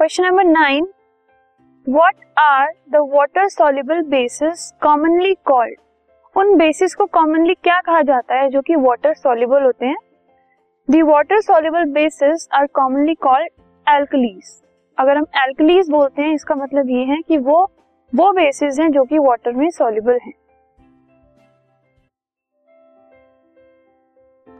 Question number nine what are the water soluble bases commonly called उन bases को commonly क्या कहा जाता है जो कि वाटर सॉल्युबल होते हैं? The water soluble bases are commonly called alkalis अगर हम एल्कलीज बोलते हैं, इसका मतलब ये है कि वो वो बेसिस हैं जो कि वाटर में सॉल्युबल हैं।